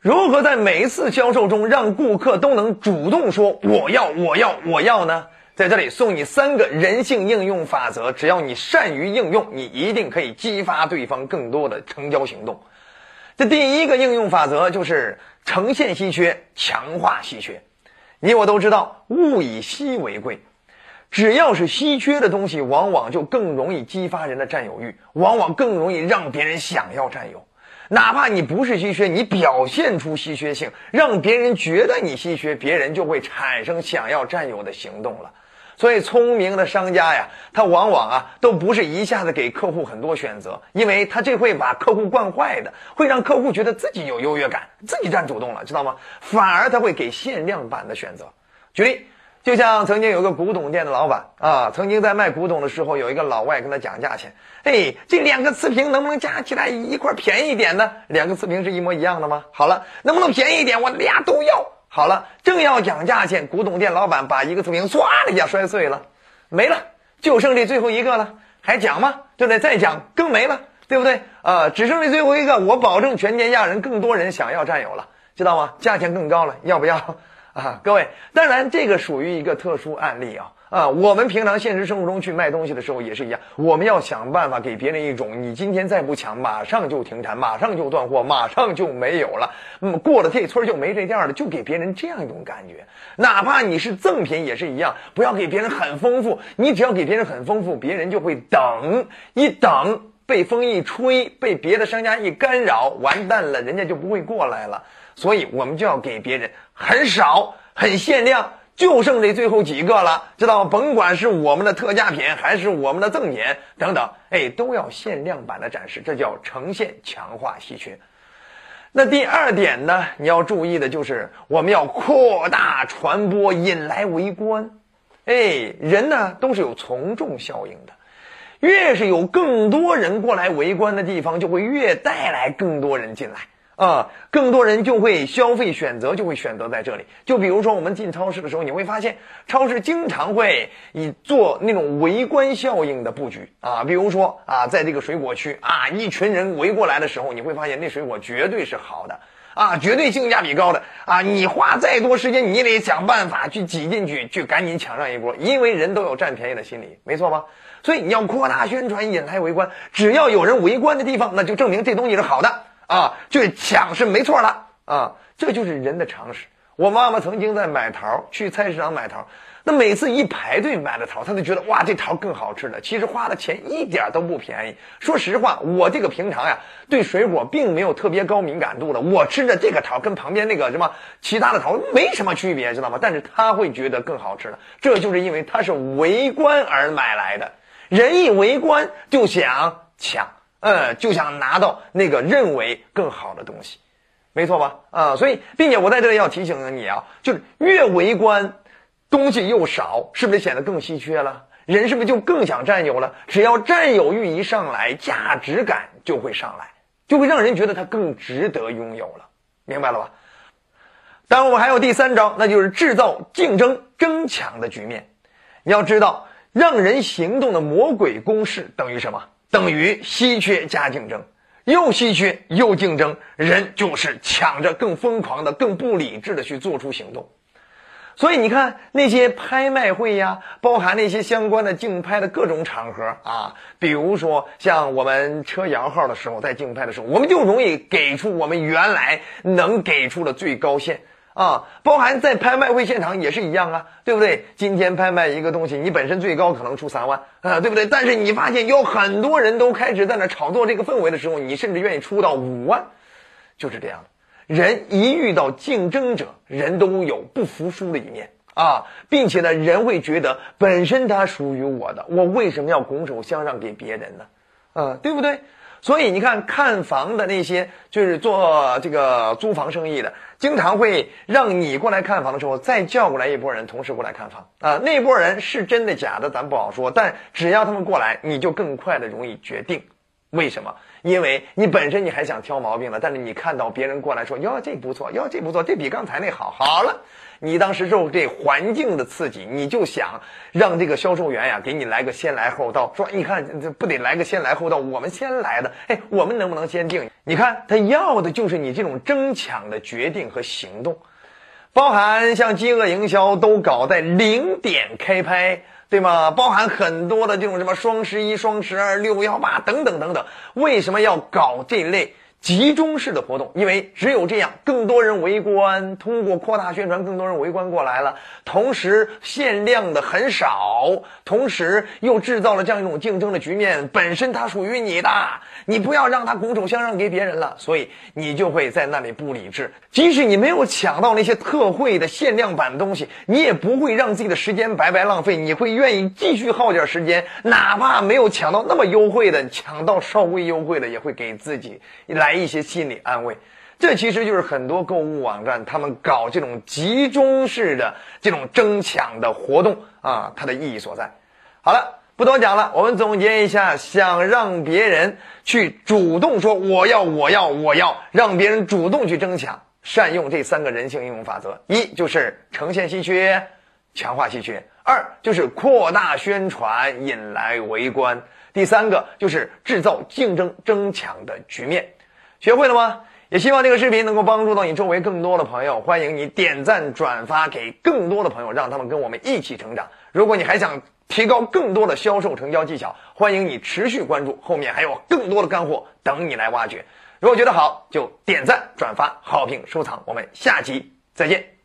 如何在每一次销售中让顾客都能主动说我要我要我要呢？在这里送你三个人性应用法则，只要你善于应用，你一定可以激发对方更多的成交行动。这第一个应用法则就是呈现稀缺，强化稀缺。你我都知道，物以稀为贵，只要是稀缺的东西，往往就更容易激发人的占有欲，往往更容易让别人想要占有。哪怕你不是稀缺，你表现出稀缺性，让别人觉得你稀缺，别人就会产生想要占有的行动了。所以，聪明的商家呀，他往往啊都不是一下子给客户很多选择，因为他这会把客户惯坏的，会让客户觉得自己有优越感，自己占主动了，知道吗？反而他会给限量版的选择。举例。就像曾经有个古董店的老板啊，曾经在卖古董的时候，有一个老外跟他讲价钱，哎，这两个瓷瓶能不能加起来一块便宜一点呢？两个瓷瓶是一模一样的吗？好了，能不能便宜一点？我俩都要。好了，正要讲价钱，古董店老板把一个瓷瓶唰的一下摔碎了，没了，就剩这最后一个了，还讲吗？对不对？再讲更没了，对不对？啊，只剩这最后一个，我保证全天下人更多人想要占有了，知道吗？价钱更高了，要不要？啊，各位，当然这个属于一个特殊案例啊啊！我们平常现实生活中去卖东西的时候也是一样，我们要想办法给别人一种你今天再不抢，马上就停产，马上就断货，马上就没有了，嗯，过了这村就没这店了，就给别人这样一种感觉。哪怕你是赠品也是一样，不要给别人很丰富，你只要给别人很丰富，别人就会等，一等被风一吹，被别的商家一干扰，完蛋了，人家就不会过来了。所以我们就要给别人很少、很限量，就剩这最后几个了，知道吗？甭管是我们的特价品还是我们的赠品等等，哎，都要限量版的展示，这叫呈现强化稀缺。那第二点呢，你要注意的就是我们要扩大传播，引来围观。哎，人呢都是有从众效应的，越是有更多人过来围观的地方，就会越带来更多人进来。啊，更多人就会消费选择，就会选择在这里。就比如说，我们进超市的时候，你会发现，超市经常会以做那种围观效应的布局啊。比如说啊，在这个水果区啊，一群人围过来的时候，你会发现那水果绝对是好的啊，绝对性价比高的啊。你花再多时间，你得想办法去挤进去，去赶紧抢上一波，因为人都有占便宜的心理，没错吧？所以你要扩大宣传，引来围观。只要有人围观的地方，那就证明这东西是好的。啊，就抢是没错了啊，这就是人的常识。我妈妈曾经在买桃，去菜市场买桃，那每次一排队买的桃，他就觉得哇，这桃更好吃了。其实花的钱一点都不便宜。说实话，我这个平常呀，对水果并没有特别高敏感度的，我吃的这个桃跟旁边那个什么其他的桃没什么区别，知道吗？但是他会觉得更好吃了，这就是因为他是围观而买来的。人一围观就想抢。嗯，就想拿到那个认为更好的东西，没错吧？啊，所以，并且我在这里要提醒你啊，就是越围观，东西又少，是不是显得更稀缺了？人是不是就更想占有了？只要占有欲一上来，价值感就会上来，就会让人觉得它更值得拥有了，明白了吧？当然，我们还有第三招，那就是制造竞争争抢的局面。你要知道，让人行动的魔鬼公式等于什么？等于稀缺加竞争，又稀缺又竞争，人就是抢着更疯狂的、更不理智的去做出行动。所以你看那些拍卖会呀，包含那些相关的竞拍的各种场合啊，比如说像我们车摇号的时候，在竞拍的时候，我们就容易给出我们原来能给出的最高限。啊，包含在拍卖会现场也是一样啊，对不对？今天拍卖一个东西，你本身最高可能出三万啊，对不对？但是你发现有很多人都开始在那炒作这个氛围的时候，你甚至愿意出到五万，就是这样的。人一遇到竞争者，人都有不服输的一面啊，并且呢，人会觉得本身它属于我的，我为什么要拱手相让给别人呢？啊，对不对？所以你看看房的那些，就是做这个租房生意的，经常会让你过来看房的时候，再叫过来一波人同时过来看房啊。那波人是真的假的，咱不好说。但只要他们过来，你就更快的容易决定。为什么？因为你本身你还想挑毛病了，但是你看到别人过来说哟这不错，哟这不错，这比刚才那好，好了，你当时受这环境的刺激，你就想让这个销售员呀给你来个先来后到，说你看这不得来个先来后到，我们先来的，哎，我们能不能先定？你看他要的就是你这种争抢的决定和行动，包含像饥饿营销都搞在零点开拍。对吗？包含很多的这种什么双十一、双十二、六幺八等等等等，为什么要搞这类？集中式的活动，因为只有这样，更多人围观，通过扩大宣传，更多人围观过来了。同时，限量的很少，同时又制造了这样一种竞争的局面。本身它属于你的，你不要让它拱手相让给别人了，所以你就会在那里不理智。即使你没有抢到那些特惠的限量版的东西，你也不会让自己的时间白白浪费，你会愿意继续耗点时间，哪怕没有抢到那么优惠的，抢到稍微优惠的，也会给自己来。来一些心理安慰，这其实就是很多购物网站他们搞这种集中式的这种争抢的活动啊，它的意义所在。好了，不多讲了，我们总结一下：想让别人去主动说我要我要我要，让别人主动去争抢，善用这三个人性应用法则：一就是呈现稀缺，强化稀缺；二就是扩大宣传，引来围观；第三个就是制造竞争争抢的局面。学会了吗？也希望这个视频能够帮助到你周围更多的朋友。欢迎你点赞转发给更多的朋友，让他们跟我们一起成长。如果你还想提高更多的销售成交技巧，欢迎你持续关注，后面还有更多的干货等你来挖掘。如果觉得好，就点赞转发好评收藏。我们下期再见。